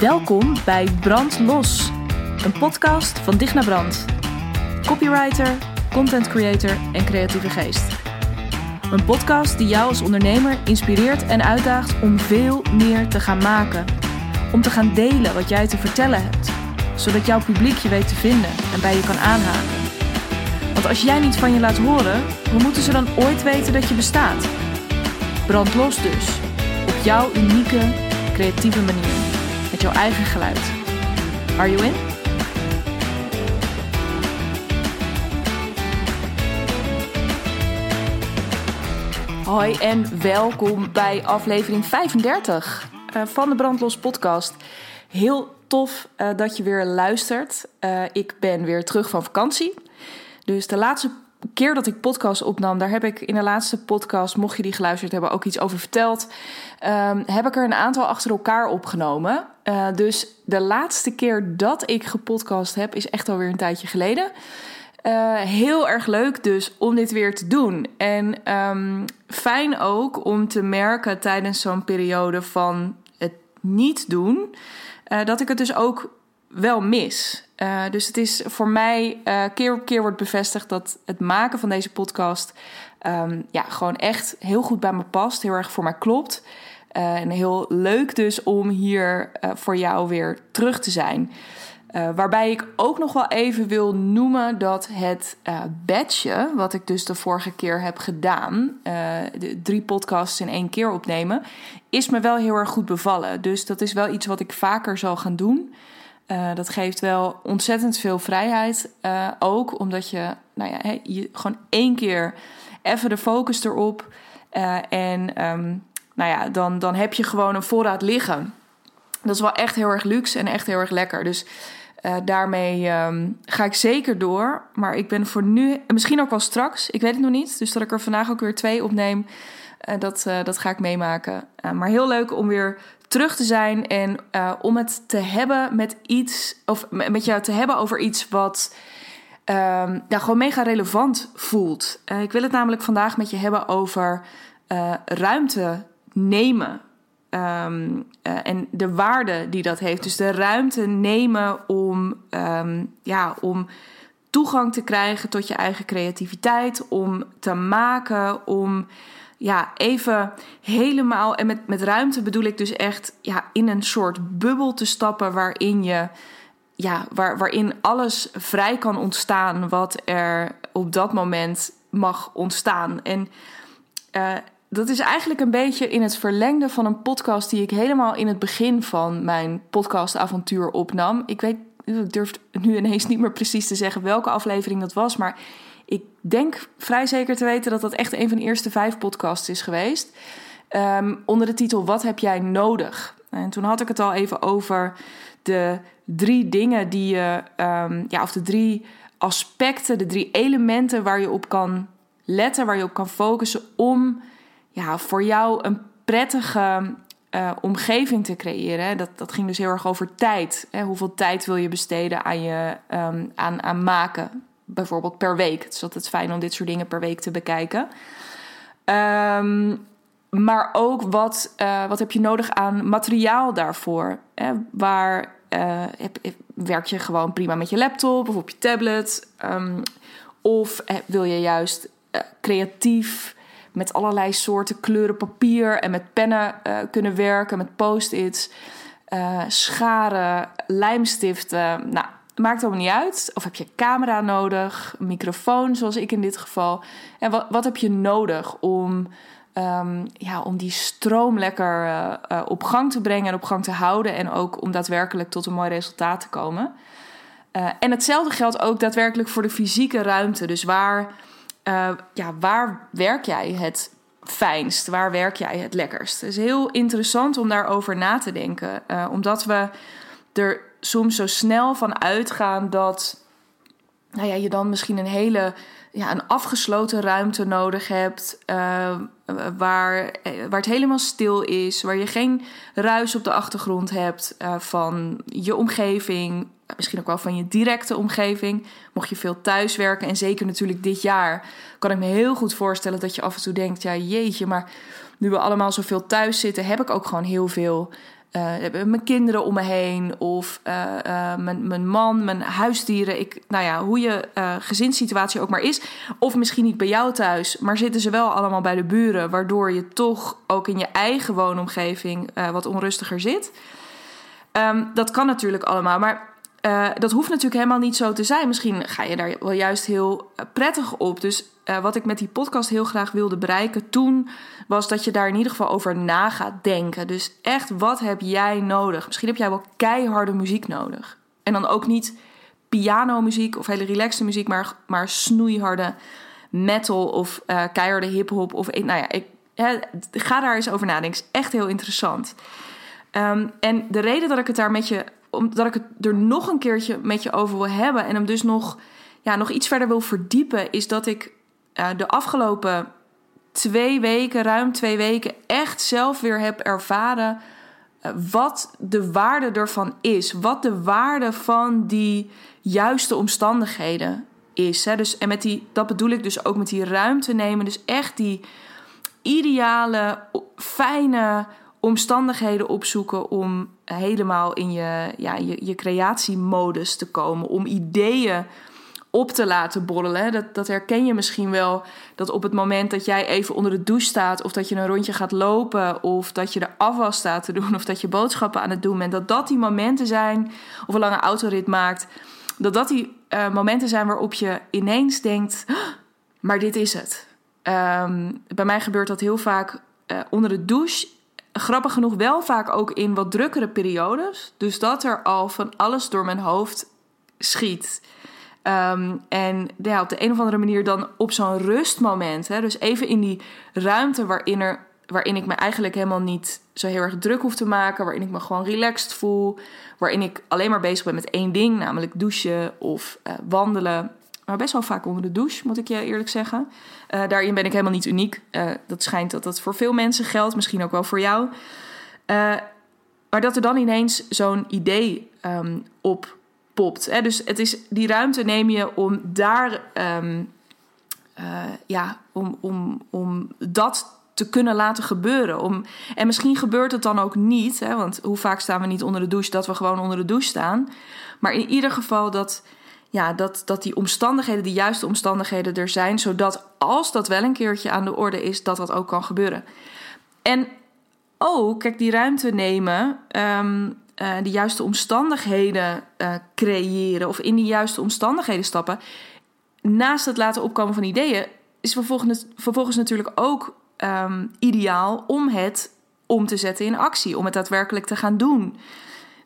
Welkom bij Brand Los, een podcast van Digna Brand. Copywriter, content creator en creatieve geest. Een podcast die jou als ondernemer inspireert en uitdaagt om veel meer te gaan maken. Om te gaan delen wat jij te vertellen hebt, zodat jouw publiek je weet te vinden en bij je kan aanhaken. Want als jij niet van je laat horen, hoe moeten ze dan ooit weten dat je bestaat? Brand los dus, op jouw unieke, creatieve manier jouw eigen geluid. Are you in? Hoi en welkom bij aflevering 35 uh, van de Brandlos podcast. Heel tof uh, dat je weer luistert. Uh, ik ben weer terug van vakantie. Dus de laatste keer dat ik podcast opnam, daar heb ik in de laatste podcast, mocht je die geluisterd hebben, ook iets over verteld. Um, heb ik er een aantal achter elkaar opgenomen. Uh, dus de laatste keer dat ik gepodcast heb, is echt alweer een tijdje geleden. Uh, heel erg leuk dus om dit weer te doen. En um, fijn ook om te merken tijdens zo'n periode van het niet doen, uh, dat ik het dus ook wel mis. Uh, dus het is voor mij uh, keer op keer wordt bevestigd dat het maken van deze podcast um, ja, gewoon echt heel goed bij me past, heel erg voor mij klopt. Uh, en heel leuk dus om hier voor jou weer terug te zijn. waarbij ik ook nog wel even wil noemen dat het badge, wat ik dus de vorige keer heb gedaan, de drie podcasts in één keer opnemen, is me wel heel erg goed bevallen. Dus dat is wel iets wat ik vaker zal gaan doen. Uh, dat geeft wel ontzettend veel vrijheid. Uh, ook omdat je, nou ja, je gewoon één keer even de focus erop. Uh, en um, nou ja, dan, dan heb je gewoon een voorraad liggen. Dat is wel echt heel erg luxe en echt heel erg lekker. Dus daarmee um, ga ik zeker door. Maar ik ben voor nu, misschien ook wel straks, ik weet het nog niet. Dus dat ik er vandaag ook weer twee opneem. dat, dat ga ik meemaken. maar heel leuk om weer terug te zijn en uh, om het te hebben met iets, of met jou te hebben over iets wat um, gewoon mega relevant voelt. Uh, ik wil het namelijk vandaag met je hebben over uh, ruimte nemen. Um, en de waarde die dat heeft. Dus de ruimte nemen om, um, ja, om toegang te krijgen tot je eigen creativiteit, om te maken, om ja, even helemaal. En met, met ruimte bedoel ik dus echt ja, in een soort bubbel te stappen waarin je. Ja, waar, waarin alles vrij kan ontstaan wat er op dat moment mag ontstaan. En uh, dat is eigenlijk een beetje in het verlengde van een podcast die ik helemaal in het begin van mijn podcastavontuur opnam. Ik weet, ik durf nu ineens niet meer precies te zeggen welke aflevering dat was, maar ik denk vrij zeker te weten dat dat echt een van de eerste vijf podcasts is geweest. Um, onder de titel Wat heb jij nodig? En toen had ik het al even over de drie dingen die je, um, ja, of de drie aspecten, de drie elementen waar je op kan letten, waar je op kan focussen om ja, voor jou een prettige uh, omgeving te creëren. Dat, dat ging dus heel erg over tijd. Hè? Hoeveel tijd wil je besteden aan, je, um, aan, aan maken? Bijvoorbeeld per week. Het is altijd fijn om dit soort dingen per week te bekijken. Um, maar ook wat, uh, wat heb je nodig aan materiaal daarvoor? Hè? Waar uh, heb, werk je gewoon prima met je laptop of op je tablet? Um, of wil je juist uh, creatief met allerlei soorten kleuren papier en met pennen kunnen werken, met post-its, scharen, lijmstiften? Nou, maakt allemaal niet uit. Of heb je camera nodig, microfoon, zoals ik in dit geval. En wat, wat heb je nodig om, um, ja, om die stroom lekker uh, uh, op gang te brengen en op gang te houden. En ook om daadwerkelijk tot een mooi resultaat te komen. Uh, en hetzelfde geldt ook daadwerkelijk voor de fysieke ruimte. Dus waar, ja, waar werk jij het fijnst? Waar werk jij het lekkerst? Het is heel interessant om daarover na te denken. omdat we er soms zo snel van uitgaan dat nou ja, je dan misschien een hele ja, een afgesloten ruimte nodig hebt. Uh, waar, waar het helemaal stil is. Waar je geen ruis op de achtergrond hebt uh, van je omgeving. Misschien ook wel van je directe omgeving. Mocht je veel thuiswerken. En zeker natuurlijk dit jaar. Kan ik me heel goed voorstellen dat je af en toe denkt: ja, jeetje, maar nu we allemaal zoveel thuis zitten, heb ik ook gewoon heel veel mijn kinderen om me heen of mijn, mijn man, mijn huisdieren. Ik, nou ja, hoe je gezinssituatie ook maar is. Of misschien niet bij jou thuis, maar zitten ze wel allemaal bij de buren, waardoor je toch ook in je eigen woonomgeving wat onrustiger zit. Ehm, dat kan natuurlijk allemaal, maar uh, dat hoeft natuurlijk helemaal niet zo te zijn. Misschien ga je daar wel juist heel eh, prettig op. Dus uh, wat ik met die podcast heel graag wilde bereiken toen, was dat je daar in ieder geval over na gaat denken. Dus echt, wat heb jij nodig? Misschien heb jij wel keiharde muziek nodig. En dan ook niet pianomuziek of hele relaxte muziek, maar, maar snoeiharde metal of keiharde hip-hop. Of nou ja, ik, ga daar eens over nadenken. Is echt heel interessant. Um, en de reden dat ik het daar met je omdat ik het er nog een keertje met je over wil hebben en hem dus nog, ja, nog iets verder wil verdiepen, is dat ik uh, de afgelopen twee weken, ruim twee weken, echt zelf weer heb ervaren uh, wat de waarde ervan is. Wat de waarde van die juiste omstandigheden is. Hè? Dus, en met die, dat bedoel ik dus ook met die ruimte nemen. Dus echt die ideale, fijne omstandigheden opzoeken om helemaal in je, ja, je, je creatiemodus te komen. Om ideeën op te laten borrelen. Dat, dat herken je misschien wel. Dat op het moment dat jij even onder de douche staat, of dat je een rondje gaat lopen, of dat je de afwas staat te doen, of dat je boodschappen aan het doen bent, dat dat die momenten zijn, of een lange autorit maakt, dat dat die uh, momenten zijn waarop je ineens denkt: maar dit is het. Um, bij mij gebeurt dat heel vaak uh, onder de douche grappig genoeg wel vaak ook in wat drukkere periodes. Dus dat er al van alles door mijn hoofd schiet. Um, en ja, op de een of andere manier dan op zo'n rustmoment. Hè, dus even in die ruimte waarin, er, waarin ik me eigenlijk helemaal niet zo heel erg druk hoef te maken. Waarin ik me gewoon relaxed voel. Waarin ik alleen maar bezig ben met één ding, namelijk douchen of uh, wandelen maar best wel vaak onder de douche, moet ik je eerlijk zeggen. Uh, daarin ben ik helemaal niet uniek. Uh, dat schijnt dat dat voor veel mensen geldt, misschien ook wel voor jou. Uh, maar dat er dan ineens zo'n idee um, op popt. Hè? Dus het is, die ruimte neem je om daar, um, ja, om, om, om dat te kunnen laten gebeuren. Om, en misschien gebeurt het dan ook niet, hè? want hoe vaak staan we niet onder de douche dat we gewoon onder de douche staan. Maar in ieder geval dat ja, dat, dat die omstandigheden, de juiste omstandigheden er zijn, zodat als dat wel een keertje aan de orde is, dat dat ook kan gebeuren. En ook, kijk, die ruimte nemen, um, uh, de juiste omstandigheden uh, creëren of in die juiste omstandigheden stappen, naast het laten opkomen van ideeën, is vervolgens, vervolgens natuurlijk ook um, ideaal om het om te zetten in actie, om het daadwerkelijk te gaan doen.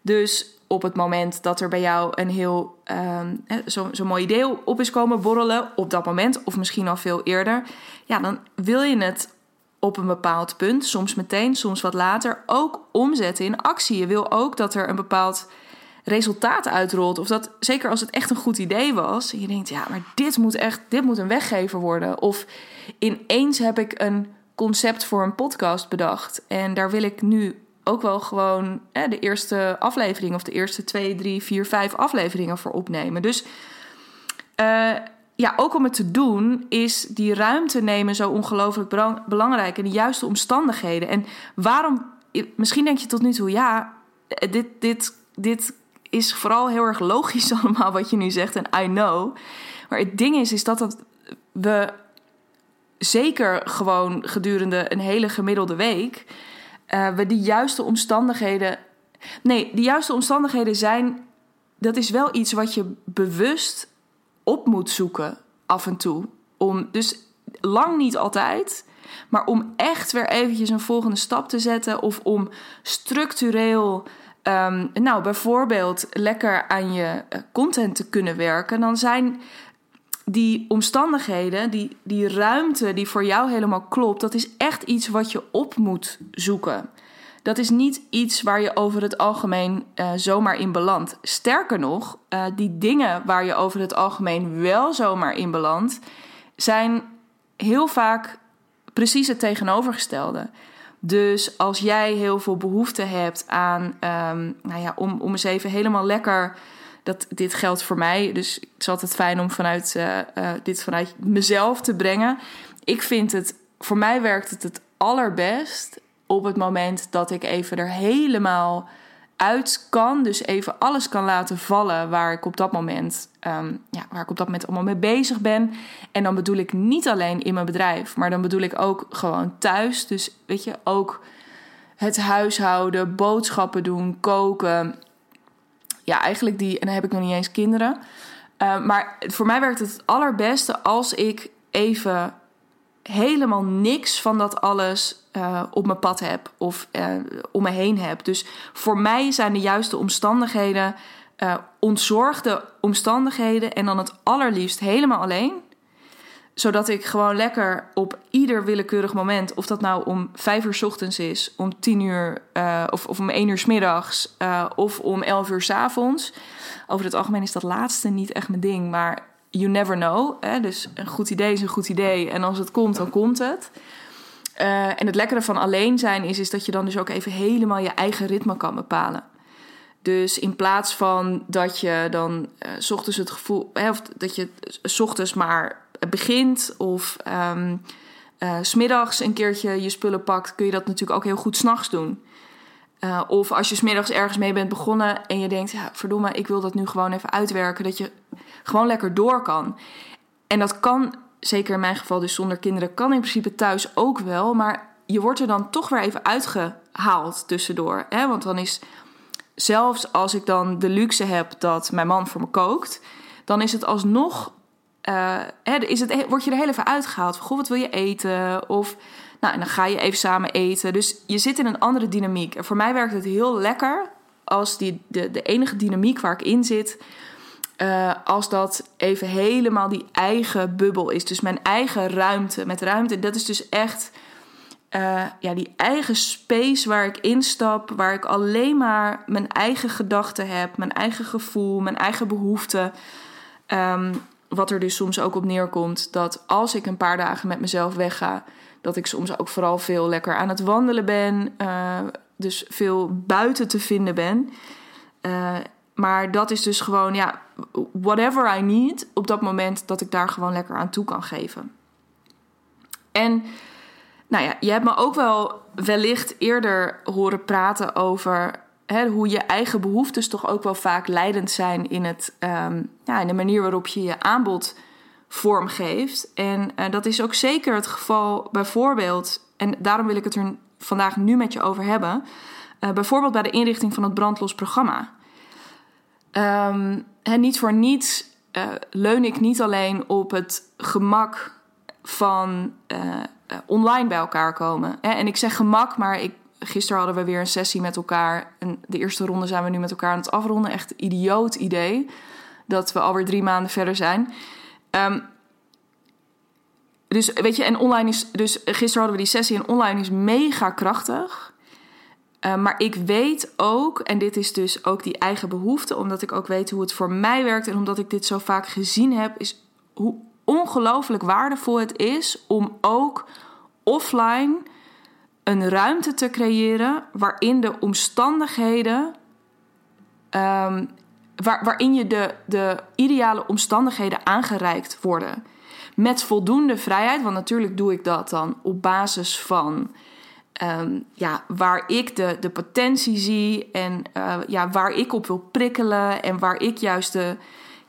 Dus op het moment dat er bij jou een heel um, zo'n zo mooi idee op is komen borrelen, op dat moment of misschien al veel eerder, ja, dan wil je het op een bepaald punt, soms meteen, soms wat later, ook omzetten in actie. Je wil ook dat er een bepaald resultaat uitrolt. Of dat, zeker als het echt een goed idee was, je denkt, ja, maar dit moet echt, dit moet een weggever worden. Of ineens heb ik een concept voor een podcast bedacht en daar wil ik nu ook wel gewoon hè, de eerste aflevering of de eerste twee, drie, vier, vijf afleveringen voor opnemen. Dus uh, ja, ook om het te doen, is die ruimte nemen zo ongelooflijk belangrijk en de juiste omstandigheden. En waarom, misschien denk je tot nu toe, ja, dit, dit, dit is vooral heel erg logisch allemaal wat je nu zegt en I know. Maar het ding is, is dat, dat we zeker gewoon gedurende een hele gemiddelde week uh, we de juiste omstandigheden. Nee, de juiste omstandigheden zijn. Dat is wel iets wat je bewust op moet zoeken af en toe. Om, dus lang niet altijd. Maar om echt weer eventjes een volgende stap te zetten. Of om structureel. Um, nou, bijvoorbeeld lekker aan je eh, content te kunnen werken. Dan zijn die omstandigheden, die, die ruimte die voor jou helemaal klopt, dat is echt iets wat je op moet zoeken. Dat is niet iets waar je over het algemeen uh, zomaar in belandt. Sterker nog, uh, die dingen waar je over het algemeen wel zomaar in belandt, zijn heel vaak precies het tegenovergestelde. Dus als jij heel veel behoefte hebt aan, um, nou ja, om, om eens even helemaal lekker dat dit geldt voor mij. Dus het is altijd fijn om vanuit, uh, uh, dit vanuit mezelf te brengen. Ik vind het, voor mij werkt het het allerbest op het moment dat ik even er helemaal uit kan. Dus even alles kan laten vallen waar ik op dat moment, um, ja, waar ik op dat moment allemaal mee bezig ben. En dan bedoel ik niet alleen in mijn bedrijf, maar dan bedoel ik ook gewoon thuis. Dus weet je, ook het huishouden, boodschappen doen, koken. Ja, eigenlijk die, en dan heb ik nog niet eens kinderen. Uh, maar voor mij werkt het het allerbeste als ik even helemaal niks van dat alles uh, op mijn pad heb of uh, om me heen heb. Dus voor mij zijn de juiste omstandigheden ontzorgde omstandigheden en dan het allerliefst helemaal alleen. Zodat ik gewoon lekker op ieder willekeurig moment, of dat nou om vijf uur s ochtends is, om tien uur of, of om één uur s middags of om elf uur s avonds. Over het algemeen is dat laatste niet echt mijn ding, maar you never know. Hè? Dus een goed idee is een goed idee. En als het komt, dan komt het. Uh, en het lekkere van alleen zijn is, is dat je dan dus ook even helemaal je eigen ritme kan bepalen. Dus in plaats van dat je dan s ochtends het gevoel, of dat je s ochtends maar begint of um, uh, smiddags een keertje je spullen pakt, kun je dat natuurlijk ook heel goed s'nachts doen. Uh, of als je smiddags ergens mee bent begonnen en je denkt, ja, verdomme, ik wil dat nu gewoon even uitwerken, dat je gewoon lekker door kan. En dat kan, zeker in mijn geval dus zonder kinderen, kan in principe thuis ook wel, maar je wordt er dan toch weer even uitgehaald tussendoor. Hè? Want dan is, zelfs als ik dan de luxe heb dat mijn man voor me kookt, dan is het alsnog, hè, is het, word je er heel even uitgehaald. Goh, wat wil je eten? Of nou, en dan ga je even samen eten. Dus je zit in een andere dynamiek. En voor mij werkt het heel lekker als die, de, de enige dynamiek waar ik in zit, uh, als dat even helemaal die eigen bubbel is. Dus mijn eigen ruimte. Met ruimte, dat is dus echt uh, ja, die eigen space waar ik instap, waar ik alleen maar mijn eigen gedachten heb, mijn eigen gevoel, mijn eigen behoeften. Um, wat er dus soms ook op neerkomt, dat als ik een paar dagen met mezelf wegga, dat ik soms ook vooral veel lekker aan het wandelen ben. Uh, dus veel buiten te vinden ben. Uh, maar dat is dus gewoon, ja, whatever I need op dat moment, dat ik daar gewoon lekker aan toe kan geven. En nou ja, je hebt me ook wel wellicht eerder horen praten over hoe je eigen behoeftes toch ook wel vaak leidend zijn in, het, um, ja, in de manier waarop je je aanbod vormgeeft. En uh, dat is ook zeker het geval bijvoorbeeld, en daarom wil ik het er vandaag nu met je over hebben, uh, bijvoorbeeld bij de inrichting van het brandlos programma. En niet voor niets uh, leun ik niet alleen op het gemak van online bij elkaar komen. En ik zeg gemak, maar ik, gisteren hadden we weer een sessie met elkaar. En de eerste ronde zijn we nu met elkaar aan het afronden. Echt een idioot idee dat we alweer drie maanden verder zijn. Um, dus weet je, en online is. Dus gisteren hadden we die sessie en online is mega krachtig. Uh, maar ik weet ook, en dit is dus ook die eigen behoefte, omdat ik ook weet hoe het voor mij werkt en omdat ik dit zo vaak gezien heb, is hoe ongelooflijk waardevol het is om ook offline een ruimte te creëren waarin de omstandigheden um, waar, waarin je de, de ideale omstandigheden aangereikt worden. Met voldoende vrijheid, want natuurlijk doe ik dat dan op basis van um, ja, waar ik de, de potentie zie en uh, ja, waar ik op wil prikkelen en waar ik juist de,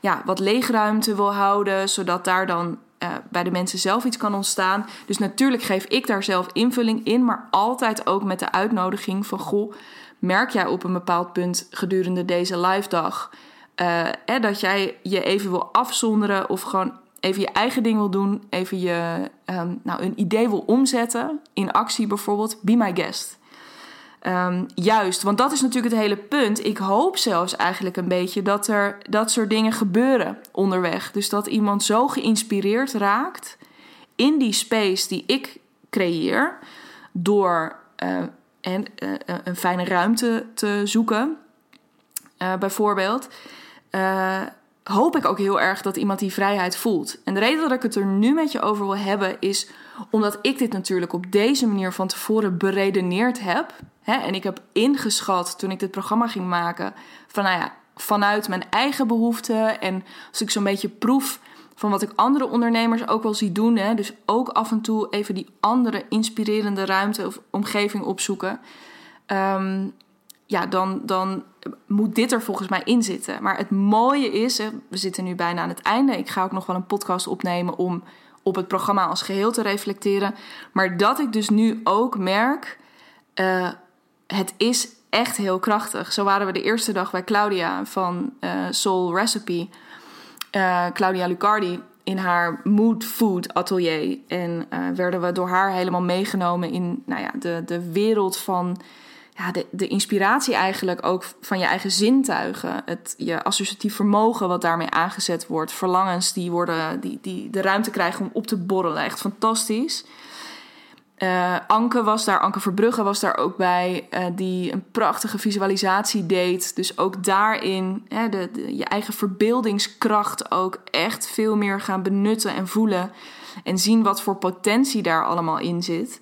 ja, wat leegruimte wil houden, zodat daar dan uh, bij de mensen zelf iets kan ontstaan. Dus natuurlijk geef ik daar zelf invulling in, maar altijd ook met de uitnodiging van goh merk jij op een bepaald punt gedurende deze live dag uh, dat jij je even wil afzonderen of gewoon even je eigen ding wil doen, even je um, nou, een idee wil omzetten in actie bijvoorbeeld, be my guest. Um, juist, want dat is natuurlijk het hele punt. Ik hoop zelfs eigenlijk een beetje dat er dat soort dingen gebeuren onderweg. Dus dat iemand zo geïnspireerd raakt in die space die ik creëer door uh, en, uh, een fijne ruimte te zoeken, bijvoorbeeld. Hoop ik ook heel erg dat iemand die vrijheid voelt. En de reden dat ik het er nu met je over wil hebben is omdat ik dit natuurlijk op deze manier van tevoren beredeneerd heb. Hè, en ik heb ingeschat toen ik dit programma ging maken van nou ja, vanuit mijn eigen behoeften en als ik zo'n beetje proef van wat ik andere ondernemers ook wel zie doen. Hè. Dus ook af en toe even die andere inspirerende ruimte of omgeving opzoeken. Ehm, ja, dan, dan moet dit er volgens mij in zitten. Maar het mooie is, we zitten nu bijna aan het einde. Ik ga ook nog wel een podcast opnemen om op het programma als geheel te reflecteren. Maar dat ik dus nu ook merk, uh, het is echt heel krachtig. Zo waren we de eerste dag bij Claudia van uh, Soul Recipe. Uh, Claudia Lucardi in haar Mood Food atelier. En werden we door haar helemaal meegenomen in nou ja, de, de wereld van ja, de, inspiratie eigenlijk ook van je eigen zintuigen. Het, je associatief vermogen wat daarmee aangezet wordt. Verlangens die, worden, die, die de ruimte krijgen om op te borrelen. Echt fantastisch. Uh, Anke was daar, Anke Verbrugge was daar ook bij, uh, die een prachtige visualisatie deed. Dus ook daarin hè, de, de, je eigen verbeeldingskracht ook echt veel meer gaan benutten en voelen. En zien wat voor potentie daar allemaal in zit.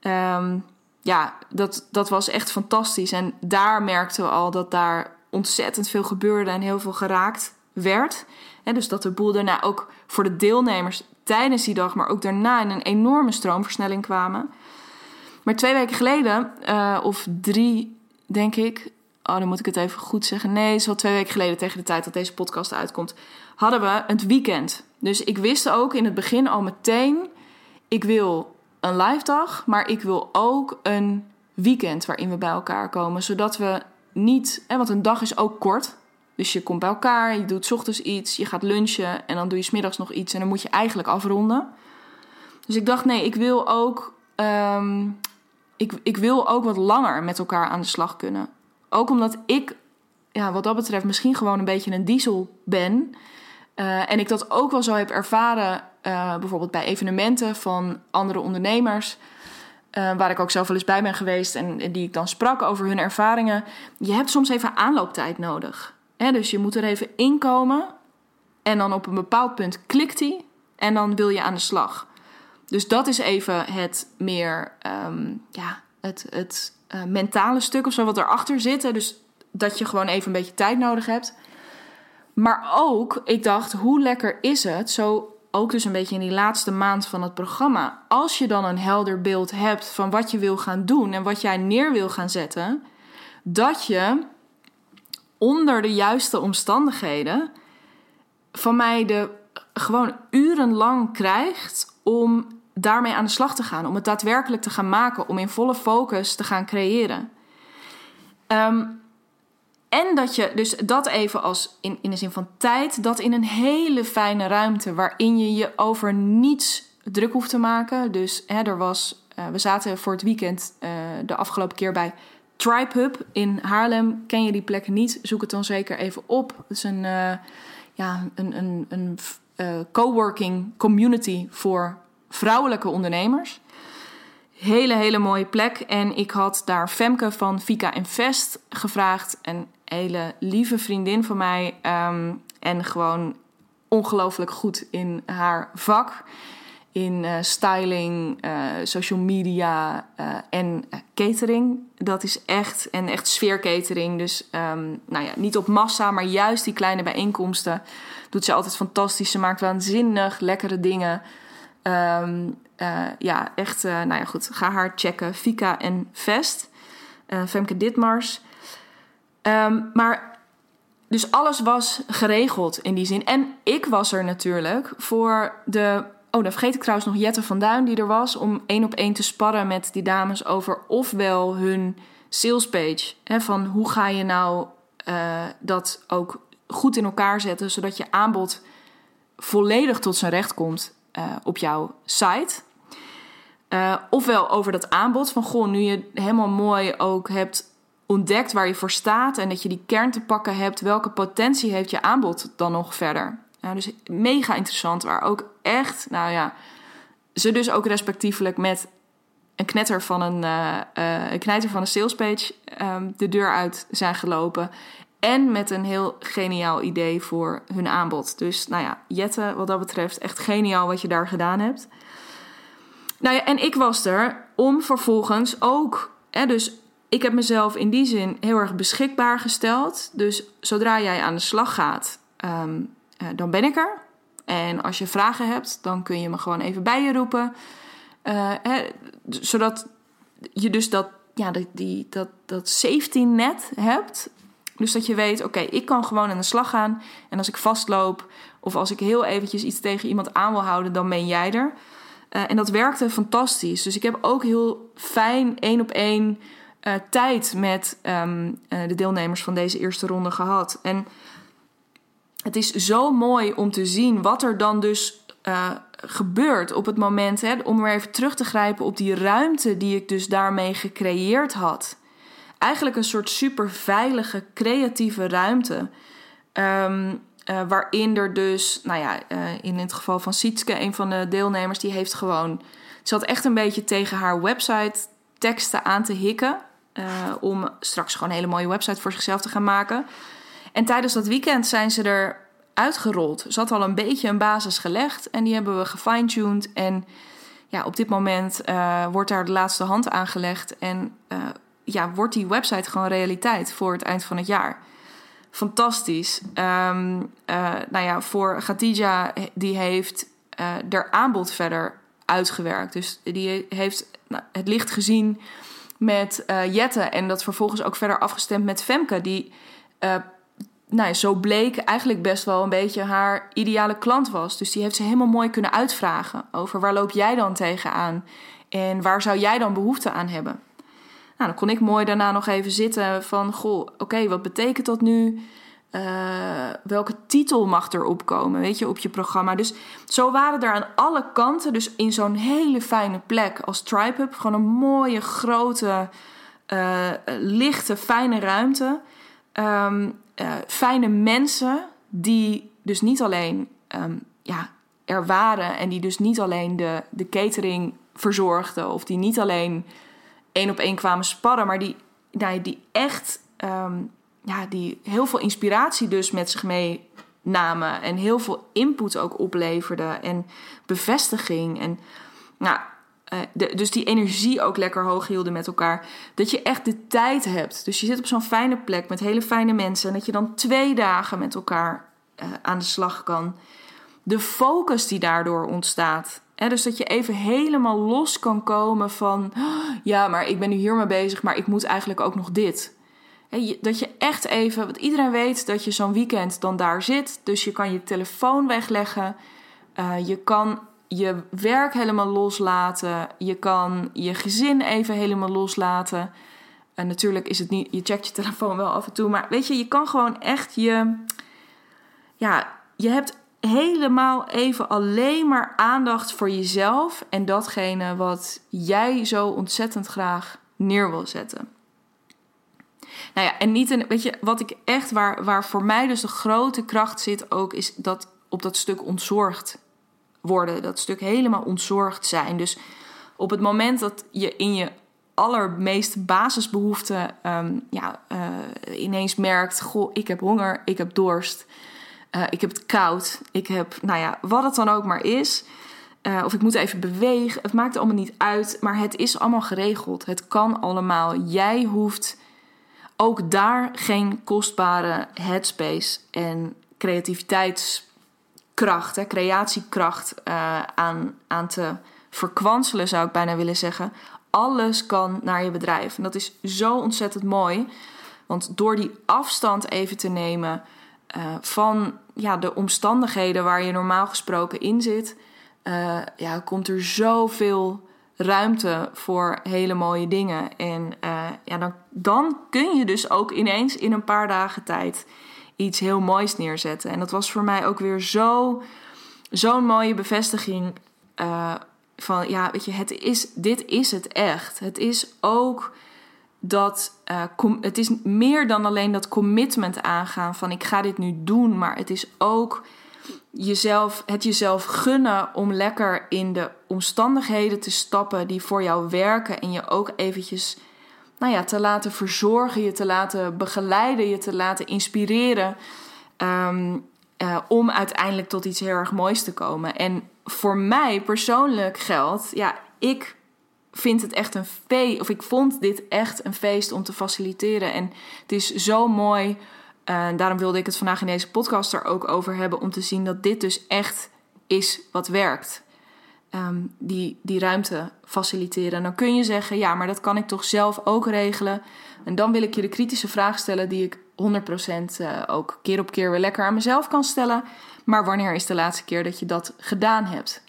Um, ja, dat, dat was echt fantastisch. En daar merkten we al dat daar ontzettend veel gebeurde en heel veel geraakt werd. En dus dat de boel daarna ook voor de deelnemers tijdens die dag, maar ook daarna in een enorme stroomversnelling kwamen. Maar twee weken geleden, uh, of drie, denk ik. Oh, dan moet ik het even goed zeggen. Nee, het twee weken geleden tegen de tijd dat deze podcast uitkomt. Hadden we het weekend. Dus ik wist ook in het begin al meteen. Ik wil een live dag, maar ik wil ook een weekend waarin we bij elkaar komen. Zodat we niet, hè, want een dag is ook kort. Dus je komt bij elkaar, je doet ochtends iets, je gaat lunchen en dan doe je smiddags nog iets en dan moet je eigenlijk afronden. Dus ik dacht, nee, ik wil ook, um, ik, ik wil ook wat langer met elkaar aan de slag kunnen. Ook omdat ik, ja, wat dat betreft, misschien gewoon een beetje een diesel ben. Uh, en ik dat ook wel zo heb ervaren uh, bijvoorbeeld bij evenementen van andere ondernemers. Uh, waar ik ook zelf wel eens bij ben geweest en, die ik dan sprak over hun ervaringen. Je hebt soms even aanlooptijd nodig. Hè? Dus je moet er even inkomen en dan op een bepaald punt klikt hij en dan wil je aan de slag. Dus dat is even het meer um, ja, het, het uh, mentale stuk of zo wat erachter zit. Dus dat je gewoon even een beetje tijd nodig hebt. Maar ook, ik dacht, hoe lekker is het zo ook dus een beetje in die laatste maand van het programma. Als je dan een helder beeld hebt van wat je wil gaan doen en wat jij neer wil gaan zetten, dat je onder de juiste omstandigheden van mij de gewoon urenlang krijgt om daarmee aan de slag te gaan, om het daadwerkelijk te gaan maken, om in volle focus te gaan creëren. Um, en dat je, dus dat even als in, in de zin van tijd, dat in een hele fijne ruimte waarin je je over niets druk hoeft te maken. Dus hè, er was, uh, we zaten voor het weekend uh, de afgelopen keer bij Tribe Hub in Haarlem. Ken je die plek niet? Zoek het dan zeker even op. Het is een, uh, ja, een, een, een coworking community voor vrouwelijke ondernemers. Hele, hele mooie plek. En ik had daar Femke van Vika Invest gevraagd. Een hele lieve vriendin van mij. Um, en gewoon ongelooflijk goed in haar vak. In uh, styling, uh, social media uh, en catering. Dat is echt, en echt sfeercatering. Dus um, nou ja, niet op massa, maar juist die kleine bijeenkomsten doet ze altijd fantastisch. Ze maakt waanzinnig lekkere dingen. Uh, ja, echt, nou ja, goed. Ga haar checken. Fika en Vest. Femke Ditmars. Um, maar dus alles was geregeld in die zin. En ik was er natuurlijk voor de. Oh, dan vergeet ik trouwens nog Jette van Duin die er was. Om één op één te sparren met die dames over ofwel hun salespage. Hè, van hoe ga je nou dat ook goed in elkaar zetten. Zodat je aanbod volledig tot zijn recht komt op jouw site. Uh, ofwel over dat aanbod van goh, nu je helemaal mooi ook hebt ontdekt waar je voor staat en dat je die kern te pakken hebt, welke potentie heeft je aanbod dan nog verder? Uh, dus mega interessant, waar ook echt, nou ja, ze dus ook respectievelijk met een knetter van een, uh, een knijter van een salespage um, de deur uit zijn gelopen. En met een heel geniaal idee voor hun aanbod. Dus nou ja, Jette, wat dat betreft, echt geniaal wat je daar gedaan hebt. Nou ja, en ik was er om vervolgens ook. Hè, dus ik heb mezelf in die zin heel erg beschikbaar gesteld. Dus zodra jij aan de slag gaat, um, uh, dan ben ik er. En als je vragen hebt, dan kun je me gewoon even bij je roepen. Uh, hè, zodat je dus dat, ja, die, dat, dat safety net hebt. Dus dat je weet, oké, ik kan gewoon aan de slag gaan. En als ik vastloop of als ik heel eventjes iets tegen iemand aan wil houden, dan ben jij er. Uh, en dat werkte fantastisch. Dus ik heb ook heel fijn één op één uh, tijd met um, uh, de deelnemers van deze eerste ronde gehad. En het is zo mooi om te zien wat er dan dus uh, gebeurt op het moment, hè, om weer even terug te grijpen op die ruimte die ik dus daarmee gecreëerd had. Eigenlijk een soort super veilige, creatieve ruimte. Uh, waarin er dus, nou ja, in het geval van Sietske, een van de deelnemers, die heeft gewoon. Ze had echt een beetje tegen haar website teksten aan te hikken. Uh, om straks gewoon een hele mooie website voor zichzelf te gaan maken. En tijdens dat weekend zijn ze er uitgerold. Ze had al een beetje een basis gelegd en die hebben we gefine-tuned. En ja, op dit moment uh, wordt daar de laatste hand aangelegd. En uh, ja, wordt die website gewoon realiteit voor het eind van het jaar. Fantastisch. Um, nou ja, voor Gatija, die heeft haar aanbod verder uitgewerkt. Dus die heeft nou, het licht gezien met Jette. En dat vervolgens ook verder afgestemd met Femke. Die nou ja, zo bleek eigenlijk best wel een beetje haar ideale klant was. Dus die heeft ze helemaal mooi kunnen uitvragen over waar loop jij dan tegenaan en waar zou jij dan behoefte aan hebben. Nou, dan kon ik mooi daarna nog even zitten van, goh, oké, wat betekent dat nu? Uh, welke titel mag er opkomen, weet je, op je programma? Dus zo waren er aan alle kanten, dus in zo'n hele fijne plek als TribeHub, gewoon een mooie, grote, uh, lichte, fijne ruimte. Um, uh, fijne mensen die dus niet alleen um, ja, er waren en die dus niet alleen de, de catering verzorgden of die niet alleen één op één kwamen sparren, maar die, nou, die echt um, ja, die heel veel inspiratie dus met zich meenamen en heel veel input ook opleverden en bevestiging. En nou, de, dus die energie ook lekker hoog hielden met elkaar. Dat je echt de tijd hebt. Dus je zit op zo'n fijne plek met hele fijne mensen. En dat je dan twee dagen met elkaar uh, aan de slag kan. De focus die daardoor ontstaat. Dus dat je even helemaal los kan komen van... Ja, maar ik ben nu hiermee bezig, maar ik moet eigenlijk ook nog dit. Dat je echt even... Want iedereen weet dat je zo'n weekend dan daar zit. Dus je kan je telefoon wegleggen. Uh, je kan je werk helemaal loslaten. Je kan je gezin even helemaal loslaten. En natuurlijk is het niet, je checkt je telefoon wel af en toe. Maar weet je, je kan gewoon echt je. Ja, je hebt helemaal even alleen maar aandacht voor jezelf en datgene wat jij zo ontzettend graag neer wil zetten. Nou ja, en niet een, weet je, wat ik echt, waar, waar voor mij dus de grote kracht zit ook, is dat op dat stuk ontzorgd worden. Dat stuk helemaal ontzorgd zijn. Dus op het moment dat je in je allermeest basisbehoeften um, ja, uh, ineens merkt: Goh, ik heb honger, ik heb dorst, uh, ik heb het koud, ik heb, nou ja, wat het dan ook maar is. Uh, of ik moet even bewegen. Het maakt allemaal niet uit, maar het is allemaal geregeld. Het kan allemaal. Jij hoeft ook daar geen kostbare headspace en creativiteits kracht, hè, creatiekracht uh, aan, aan te verkwanselen, zou ik bijna willen zeggen. Alles kan naar je bedrijf. En dat is zo ontzettend mooi. Want door die afstand even te nemen uh, van ja, de omstandigheden waar je normaal gesproken in zit, uh, ja, komt er zoveel ruimte voor hele mooie dingen. En ja, dan, dan kun je dus ook ineens in een paar dagen tijd iets heel moois neerzetten. En dat was voor mij ook weer zo, zo'n mooie bevestiging uh, van ja, weet je, het is, dit is het echt. Het is ook dat uh, het is meer dan alleen dat commitment aangaan van ik ga dit nu doen, maar het is ook jezelf, het jezelf gunnen om lekker in de omstandigheden te stappen die voor jou werken en je ook eventjes nou ja, te laten verzorgen, je te laten begeleiden, je te laten inspireren. Um, uh, om uiteindelijk tot iets heel erg moois te komen. En voor mij persoonlijk geldt, ja, ik vind het echt een feest, of ik vond dit echt een feest om te faciliteren. En het is zo mooi. Uh, daarom wilde ik het vandaag in deze podcast er ook over hebben. Om te zien dat dit dus echt is wat werkt. Ehm, die, die ruimte faciliteren. En dan kun je zeggen, ja, maar dat kan ik toch zelf ook regelen. En dan wil ik je de kritische vraag stellen die ik 100% uh, ook keer op keer weer lekker aan mezelf kan stellen. Maar wanneer is de laatste keer dat je dat gedaan hebt?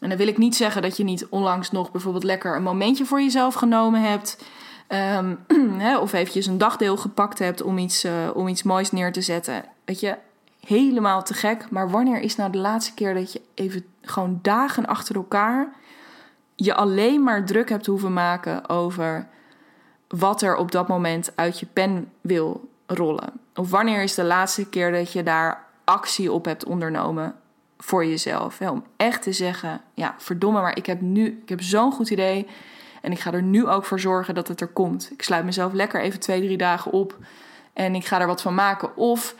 En dan wil ik niet zeggen dat je niet onlangs nog bijvoorbeeld lekker een momentje voor jezelf genomen hebt. Um, of eventjes een dagdeel gepakt hebt om iets, uh, om iets moois neer te zetten. Weet je, helemaal te gek. Maar wanneer is nou de laatste keer dat je even gewoon dagen achter elkaar je alleen maar druk hebt hoeven maken over wat er op dat moment uit je pen wil rollen? Of wanneer is de laatste keer dat je daar actie op hebt ondernomen voor jezelf? om echt te zeggen: ja, verdomme, maar ik heb nu ik heb zo'n goed idee. En ik ga er nu ook voor zorgen dat het er komt. Ik sluit mezelf lekker even twee, drie dagen op. En ik ga er wat van maken. Of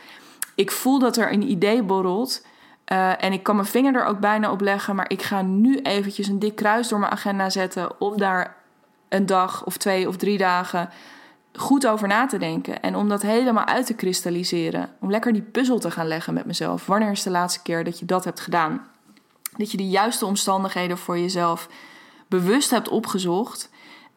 ik voel dat er een idee borrelt. Uh, en ik kan mijn vinger er ook bijna op leggen. Maar ik ga nu eventjes een dik kruis door mijn agenda zetten. Om daar een dag of twee of drie dagen goed over na te denken. En om dat helemaal uit te kristalliseren. Om lekker die puzzel te gaan leggen met mezelf. Wanneer is de laatste keer dat je dat hebt gedaan? Dat je de juiste omstandigheden voor jezelf bewust hebt opgezocht.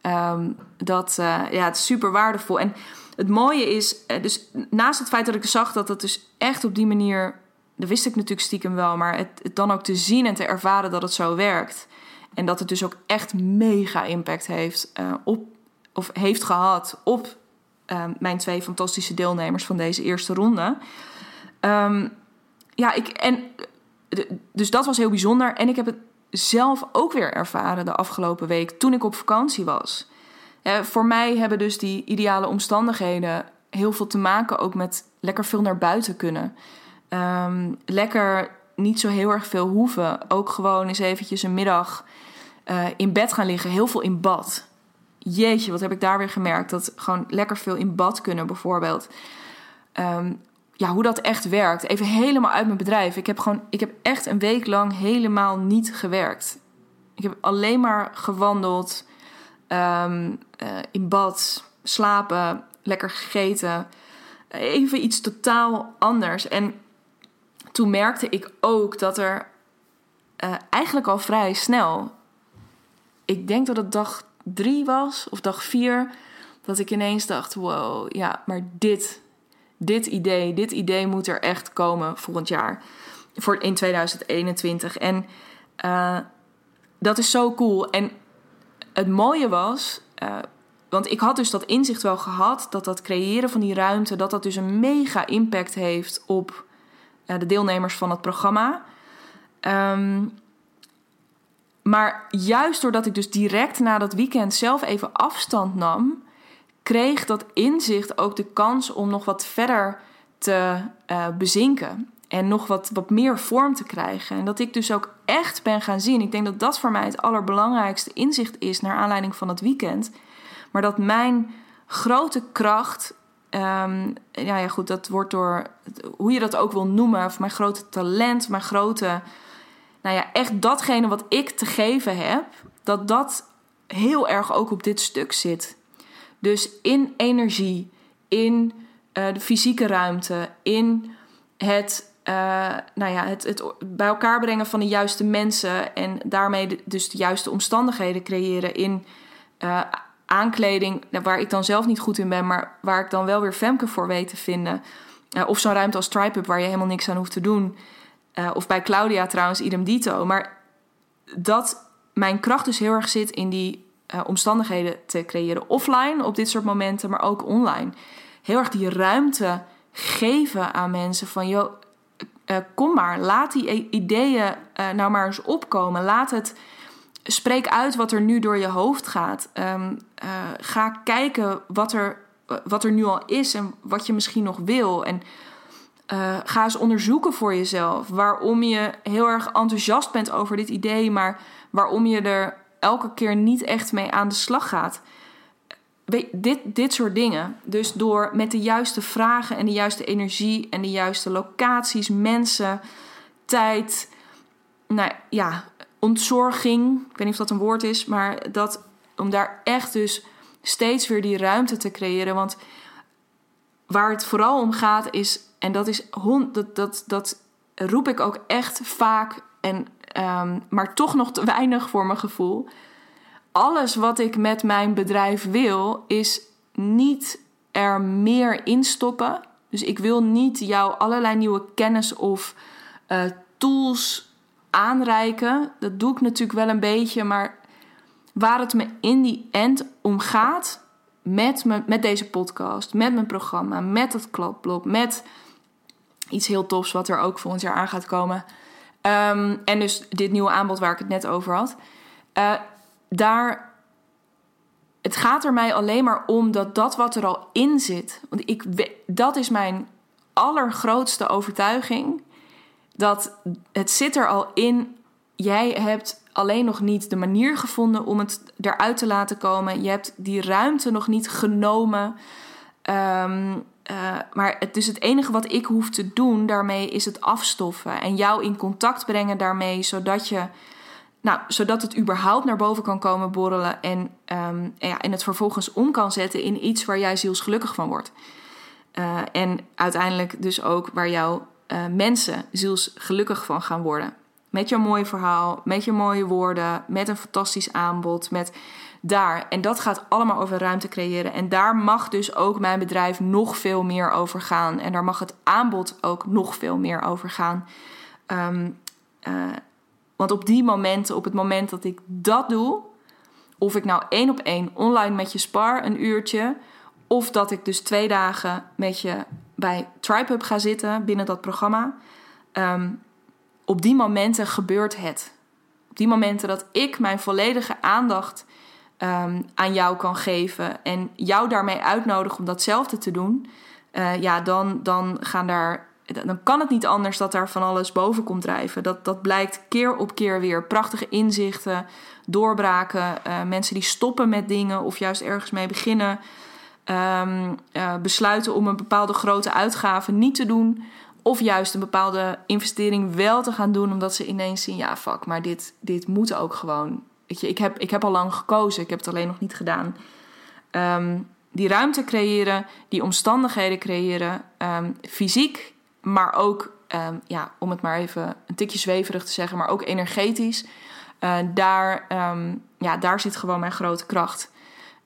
Um, dat uh, ja, het is super waardevol. En het mooie is, uh, dus naast het feit dat ik zag dat dat dus echt op die manier, dat wist ik natuurlijk stiekem wel, maar het, dan ook te zien en te ervaren dat het zo werkt. En dat het dus ook echt mega impact heeft uh, op, of heeft gehad op um, mijn twee fantastische deelnemers van deze eerste ronde. Um, ja, ik, en dus dat was heel bijzonder. En ik heb het zelf ook weer ervaren de afgelopen week toen ik op vakantie was. voor mij hebben dus die ideale omstandigheden heel veel te maken ook met lekker veel naar buiten kunnen. Um, lekker niet zo heel erg veel hoeven. Ook gewoon eens eventjes een middag uh, in bed gaan liggen. Heel veel in bad. Jeetje, wat heb ik daar weer gemerkt. Dat gewoon lekker veel in bad kunnen bijvoorbeeld. Um, ja, hoe dat echt werkt. Even helemaal uit mijn bedrijf. Ik heb gewoon, ik heb echt een week lang helemaal niet gewerkt. Ik heb alleen maar gewandeld, um, uh, in bad, slapen, lekker gegeten. Even iets totaal anders. En toen merkte ik ook dat er uh, eigenlijk al vrij snel, ik denk dat het dag drie was of dag vier, dat ik ineens dacht: wow, ja, maar dit dit idee, dit idee moet er echt komen volgend jaar. Voor in 2021. En uh, dat is zo cool. En het mooie was, uh, want ik had dus dat inzicht wel gehad, dat dat creëren van die ruimte, dat dat dus een mega impact heeft op de deelnemers van het programma. Um, maar juist doordat ik dus direct na dat weekend zelf even afstand nam, kreeg dat inzicht ook de kans om nog wat verder te uh, bezinken. En nog wat, wat meer vorm te krijgen. En dat ik dus ook echt ben gaan zien. Ik denk dat dat voor mij het allerbelangrijkste inzicht is naar aanleiding van het weekend. Maar dat mijn grote kracht. Um, ja, ja, goed, dat wordt door hoe je dat ook wil noemen. Of mijn grote talent, mijn grote. Nou ja, echt datgene wat ik te geven heb. Dat dat heel erg ook op dit stuk zit. Dus in energie, in uh, de fysieke ruimte, in het, uh, nou ja, het, het bij elkaar brengen van de juiste mensen en daarmee dus de juiste omstandigheden creëren in uh, aankleding, nou, waar ik dan zelf niet goed in ben, maar waar ik dan wel weer Femke voor weet te vinden. of zo'n ruimte als Tribe waar je helemaal niks aan hoeft te doen. of bij Claudia trouwens, idem dito. Maar dat mijn kracht dus heel erg zit in die uh, omstandigheden te creëren. Offline op dit soort momenten, maar ook online. Heel erg die ruimte geven aan mensen van joh, kom maar, laat die ideeën nou maar eens opkomen. Laat het, spreek uit wat er nu door je hoofd gaat. Um, ga kijken wat er, wat er nu al is en wat je misschien nog wil. En ga eens onderzoeken voor jezelf waarom je heel erg enthousiast bent over dit idee, maar waarom je er elke keer niet echt mee aan de slag gaat. dit, dit soort dingen. Dus door met de juiste vragen en de juiste energie en de juiste locaties, mensen, tijd, nou ja, ontzorging. Ik weet niet of dat een woord is, maar dat om daar echt dus steeds weer die ruimte te creëren. Want waar het vooral om gaat is, en dat is dat, dat, dat roep ik ook echt vaak en, ehm, maar toch nog te weinig voor mijn gevoel. Alles wat ik met mijn bedrijf wil, is niet er meer in stoppen. Dus ik wil niet jou allerlei nieuwe kennis of uh, tools aanreiken. Dat doe ik natuurlijk wel een beetje, maar waar het me in die end om gaat met, me, met deze podcast, met mijn programma, met het kladblok, met iets heel tofs wat er ook volgend jaar aan gaat komen. Ehm, en dus dit nieuwe aanbod waar ik het net over had. Uh, daar, het gaat er mij alleen maar om dat dat wat er al in zit. Want ik, dat is mijn allergrootste overtuiging. Dat het zit er al in. Jij hebt alleen nog niet de manier gevonden om het eruit te laten komen. Je hebt die ruimte nog niet genomen. Um, uh, maar het, dus het enige wat ik hoef te doen daarmee is het afstoffen. En jou in contact brengen daarmee, zodat je. Nou, zodat het überhaupt naar boven kan komen borrelen. En, um, ja, het vervolgens om kan zetten in iets waar jij zielsgelukkig van wordt. Uh, en uiteindelijk dus ook waar jouw uh, mensen zielsgelukkig van gaan worden. Met jouw mooie verhaal, met je mooie woorden, met een fantastisch aanbod, met daar. En dat gaat allemaal over ruimte creëren. En daar mag dus ook mijn bedrijf nog veel meer over gaan. En daar mag het aanbod ook nog veel meer over gaan. Um, uh, want op die momenten, op het moment dat ik dat doe, of ik nou één op één online met je spar een uurtje, of dat ik dus twee dagen met je bij TribeHub ga zitten binnen dat programma. Um, op die momenten gebeurt het. Op die momenten dat ik mijn volledige aandacht um, aan jou kan geven en jou daarmee uitnodig om datzelfde te doen, uh, ja, dan, dan gaan daar. Dan kan het niet anders dat daar van alles boven komt drijven. Dat, dat blijkt keer op keer weer. Prachtige inzichten, doorbraken, uh, mensen die stoppen met dingen of juist ergens mee beginnen. Um, uh, besluiten om een bepaalde grote uitgave niet te doen. Of juist een bepaalde investering wel te gaan doen, omdat ze ineens zien: ja, fuck, maar dit, dit moet ook gewoon. Weet je, ik heb, ik heb al lang gekozen, ik heb het alleen nog niet gedaan. Um, die ruimte creëren, die omstandigheden creëren, um, fysiek, maar ook, ja, om het maar even een tikje zweverig te zeggen, maar ook energetisch. Uh, daar, ja, daar zit gewoon mijn grote kracht.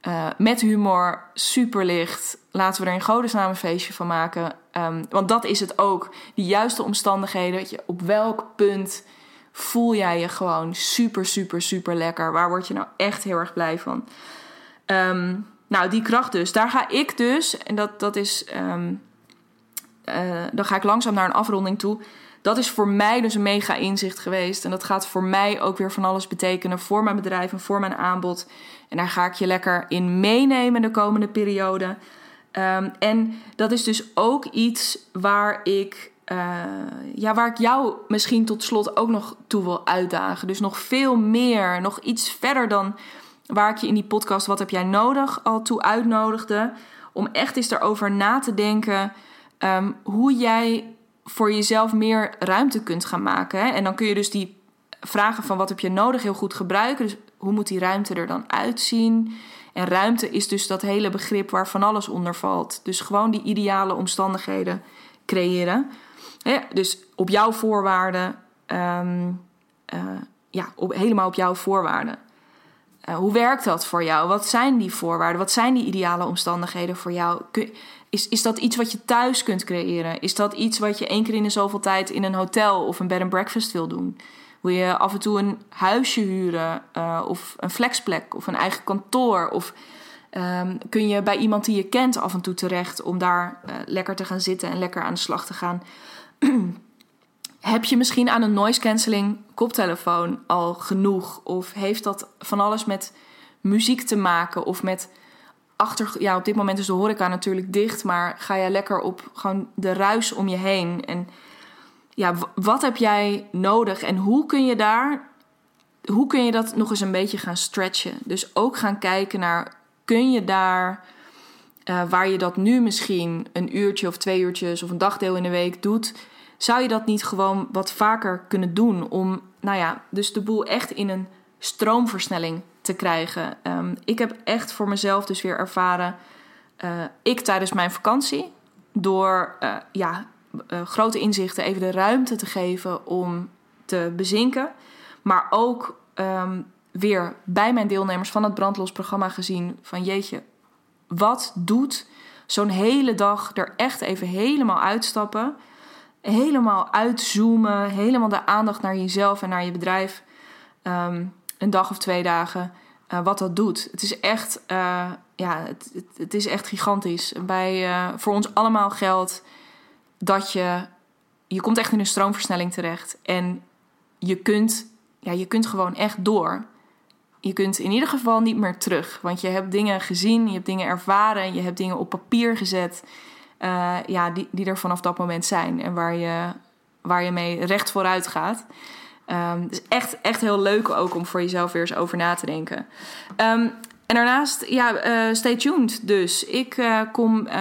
Uh, met humor, super licht. Laten we er in godesnaam een feestje van maken. Um, want dat is het ook. Die juiste omstandigheden. Weet je, op welk punt voel jij je gewoon super, super, super lekker? Waar word je nou echt heel erg blij van? Um, nou, die kracht dus. Daar ga ik dus, en dat, dat is. Um, dan ga ik langzaam naar een afronding toe. Dat is voor mij dus een mega inzicht geweest. En dat gaat voor mij ook weer van alles betekenen voor mijn bedrijf en voor mijn aanbod. En daar ga ik je lekker in meenemen de komende periode. Um, en dat is dus ook iets waar ik, uh, ja, waar ik jou misschien tot slot ook nog toe wil uitdagen. Dus nog veel meer, nog iets verder dan waar ik je in die podcast Wat heb jij nodig al toe uitnodigde. Om echt eens erover na te denken um, hoe jij voor jezelf meer ruimte kunt gaan maken. Hè? En dan kun je dus die vragen van wat heb je nodig heel goed gebruiken. Dus hoe moet die ruimte er dan uitzien? En ruimte is dus dat hele begrip waar van alles onder valt. Dus gewoon die ideale omstandigheden creëren. dus op jouw voorwaarden. Um, uh, ja, helemaal op jouw voorwaarden. Uh, hoe werkt dat voor jou? Wat zijn die voorwaarden? Wat zijn die ideale omstandigheden voor jou? Is, is dat iets wat je thuis kunt creëren? Is dat iets wat je één keer in de zoveel tijd in een hotel of een bed and breakfast wil doen? Wil je af en toe een huisje huren uh, of een flexplek of een eigen kantoor? Of um, kun je bij iemand die je kent af en toe terecht om daar uh, lekker te gaan zitten en lekker aan de slag te gaan? Heb je misschien aan een noise cancelling koptelefoon al genoeg? Of heeft dat van alles met muziek te maken of met achter, ja, op dit moment is de horeca natuurlijk dicht, maar ga je lekker op gewoon de ruis om je heen. En ja, wat heb jij nodig en hoe kun je daar, hoe kun je dat nog eens een beetje gaan stretchen? Dus ook gaan kijken naar, kun je daar, uh, waar je dat nu misschien een uurtje of twee uurtjes of een dagdeel in de week doet, zou je dat niet gewoon wat vaker kunnen doen om, nou ja, dus de boel echt in een stroomversnelling te krijgen. Um, ik heb echt voor mezelf dus weer ervaren, uh, ik tijdens mijn vakantie, door uh, ja, uh, grote inzichten even de ruimte te geven om te bezinken. Maar ook ehm, weer bij mijn deelnemers van het brandlos programma gezien van jeetje, wat doet zo'n hele dag er echt even helemaal uitstappen, helemaal uitzoomen, helemaal de aandacht naar jezelf en naar je bedrijf, ehm, een dag of twee dagen, uh, wat dat doet. Het is echt, uh, ja, het, het, is echt gigantisch. Bij, voor ons allemaal geldt dat je, je komt echt in een stroomversnelling terecht en je kunt, ja, je kunt gewoon echt door je kunt in ieder geval niet meer terug. Want je hebt dingen gezien, je hebt dingen ervaren, je hebt dingen op papier gezet. Uh, ja, die, die er vanaf dat moment zijn en waar je, waar je mee recht vooruit gaat. Um, is echt, echt heel leuk ook om voor jezelf weer eens over na te denken. Um, en daarnaast, ja, uh, stay tuned dus. Ik uh, kom uh,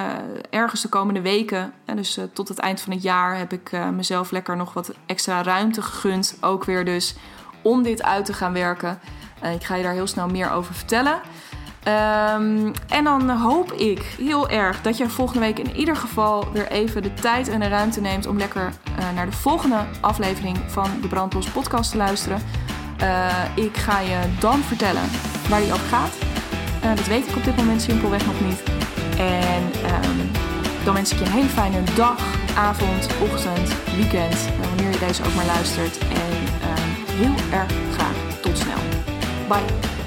ergens de komende weken, dus tot het eind van het jaar, heb ik mezelf lekker nog wat extra ruimte gegund. Ook weer dus om dit uit te gaan werken. Ik ga je daar heel snel meer over vertellen. Um, en dan hoop ik heel erg dat je volgende week in ieder geval weer even de tijd en de ruimte neemt om lekker naar de volgende aflevering van de Brandlos podcast te luisteren. Uh, ik ga je dan vertellen waar die over gaat. dat weet ik op dit moment simpelweg nog niet. En um, dan wens ik je een hele fijne dag, avond, ochtend, weekend, wanneer je deze ook maar luistert. En uh, heel erg graag tot snel. Bye.